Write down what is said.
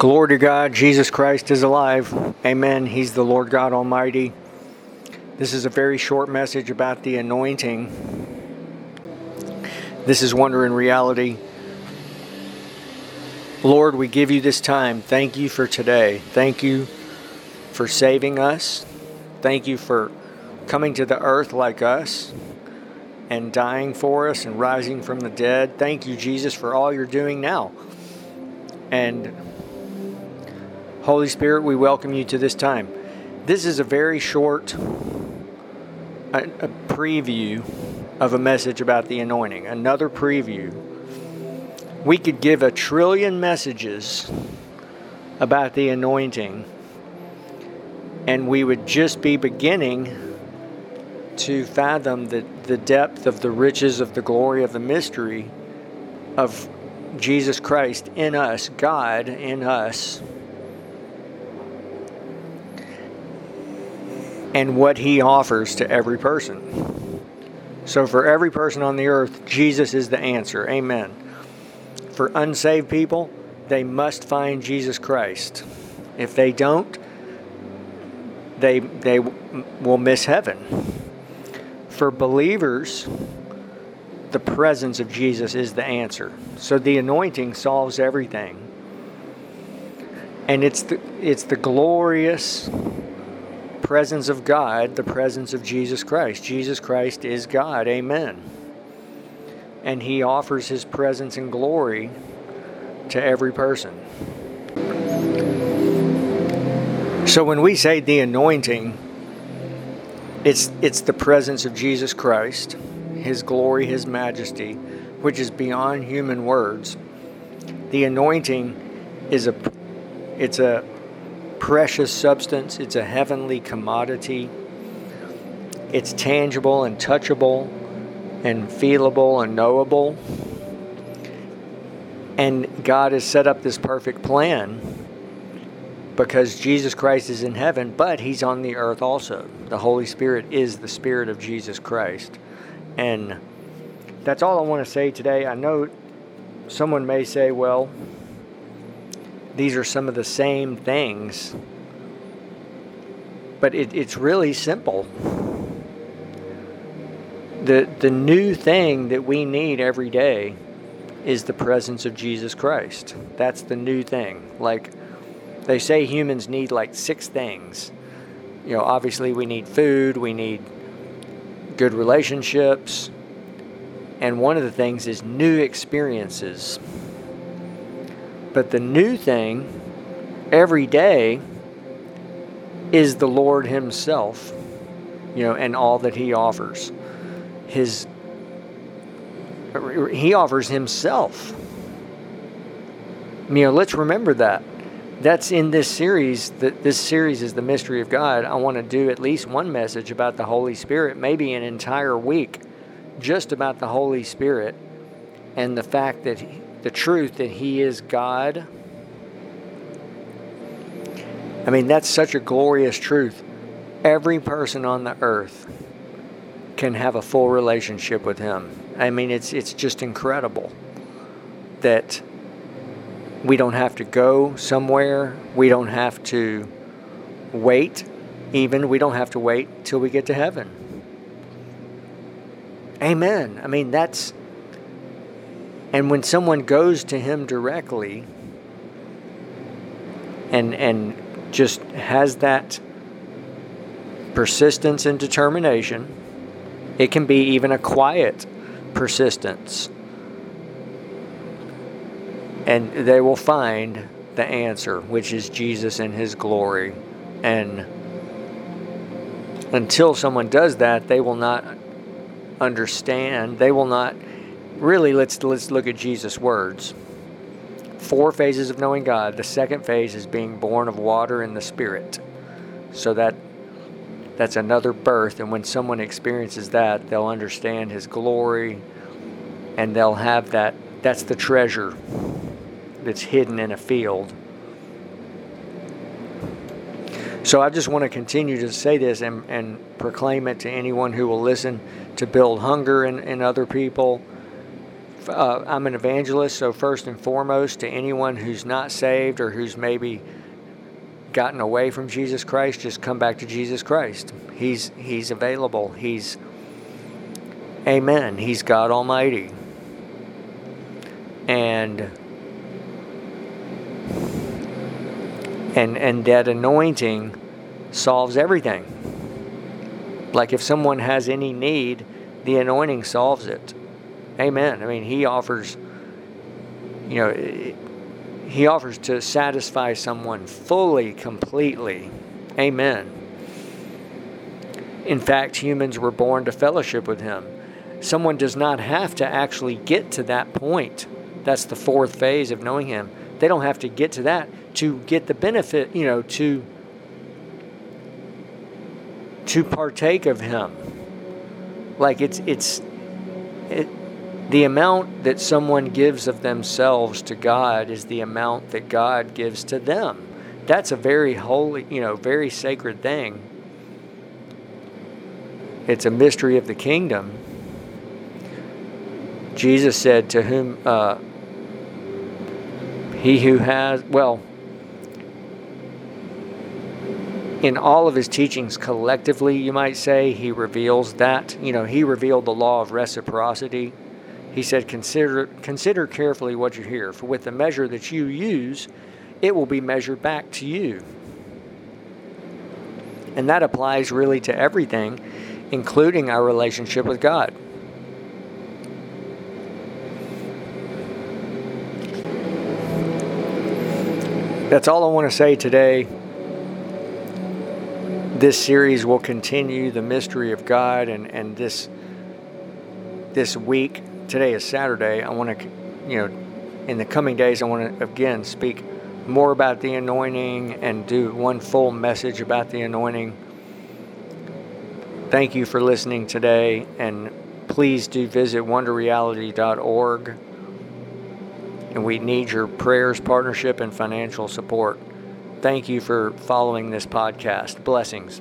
Glory to God, Jesus Christ is alive. Amen. He's the Lord God Almighty. This is a very short message about the anointing. This is Wonder in Reality. Lord, we give you this time. Thank you for today. Thank you for saving us. Thank you for coming to the earth like us and dying for us and rising from the dead. Thank you, Jesus, for all you're doing now. And Holy Spirit, we welcome you to this time. This is a very short a, a preview of a message about the anointing, another preview. We could give a trillion messages about the anointing, and we would just be beginning to fathom the, the depth of the riches of the glory of the mystery of Jesus Christ in us, God in us and what he offers to every person. So, for every person on the earth, Jesus is the answer. Amen. For unsaved people, they must find Jesus Christ. If they don't, they, they will miss heaven. For believers, the presence of Jesus is the answer. So the anointing solves everything. And it's the, it's the glorious presence of God, the presence of Jesus Christ. Jesus Christ is God. Amen. And He offers His presence and glory to every person. So when we say the anointing, it's, it's the presence of Jesus Christ, His glory, His majesty, which is beyond human words. The anointing is a it's a precious substance, it's a heavenly commodity. It's tangible and touchable and feelable and knowable. And God has set up this perfect plan because Jesus Christ is in heaven, but He's on the earth also. The Holy Spirit is the Spirit of Jesus Christ. And that's all I want to say today. I know someone may say, well, these are some of the same things. But it, it's really simple. The, the new thing that we need every day is the presence of Jesus Christ. That's the new thing. Like they say humans need like six things. You know, obviously we need food, we need good relationships, and one of the things is new experiences. But the new thing every day is the Lord Himself, you know, and all that He offers. His He offers Himself. You know, let's remember that. That's in this series. That this series is the mystery of God. I want to do at least one message about the Holy Spirit, maybe an entire week, just about the Holy Spirit and the fact that he, the truth that He is God. I mean, that's such a glorious truth. Every person on the earth can have a full relationship with Him. I mean, it's, it's just incredible that we don't have to go somewhere, we don't have to wait, even. We don't have to wait till we get to heaven. Amen. I mean, that's and when someone goes to him directly and and just has that persistence and determination, it can be even a quiet persistence. And they will find the answer, which is Jesus in his glory. And until someone does that, they will not understand. They will not really let's let's look at Jesus' words. Four phases of knowing God. The second phase is being born of water and the Spirit. So that that's another birth, and when someone experiences that, they'll understand His glory, and they'll have that. That's the treasure that's hidden in a field. So I just want to continue to say this and, and proclaim it to anyone who will listen to build hunger in, in other people uh, I'm an evangelist, so first and foremost, to anyone who's not saved or who's maybe gotten away from Jesus Christ, just come back to Jesus Christ. He's He's available. He's Amen. He's God Almighty. And and and that anointing solves everything. Like if someone has any need, the anointing solves it. Amen. I mean, he offers you know, he offers to satisfy someone fully, completely. Amen. In fact, humans were born to fellowship with him. Someone does not have to actually get to that point. That's the fourth phase of knowing him. They don't have to get to that to get the benefit, you know, to to partake of him. Like it's it's it, the amount that someone gives of themselves to God is the amount that God gives to them. That's a very holy, you know, very sacred thing. It's a mystery of the kingdom. Jesus said, To whom uh, he who has, well, in all of his teachings collectively, you might say, he reveals that. You know, he revealed the law of reciprocity. He said, consider, consider carefully what you hear, for with the measure that you use, it will be measured back to you. And that applies really to everything, including our relationship with God. That's all I want to say today. This series will continue the mystery of God, and, and this this week, today is Saturday. I want to, you know, in the coming days, I want to again speak more about the anointing and do one full message about the anointing. Thank you for listening today, and please do visit wonderreality.org and we need your prayers, partnership, and financial support. Thank you for following this podcast. Blessings.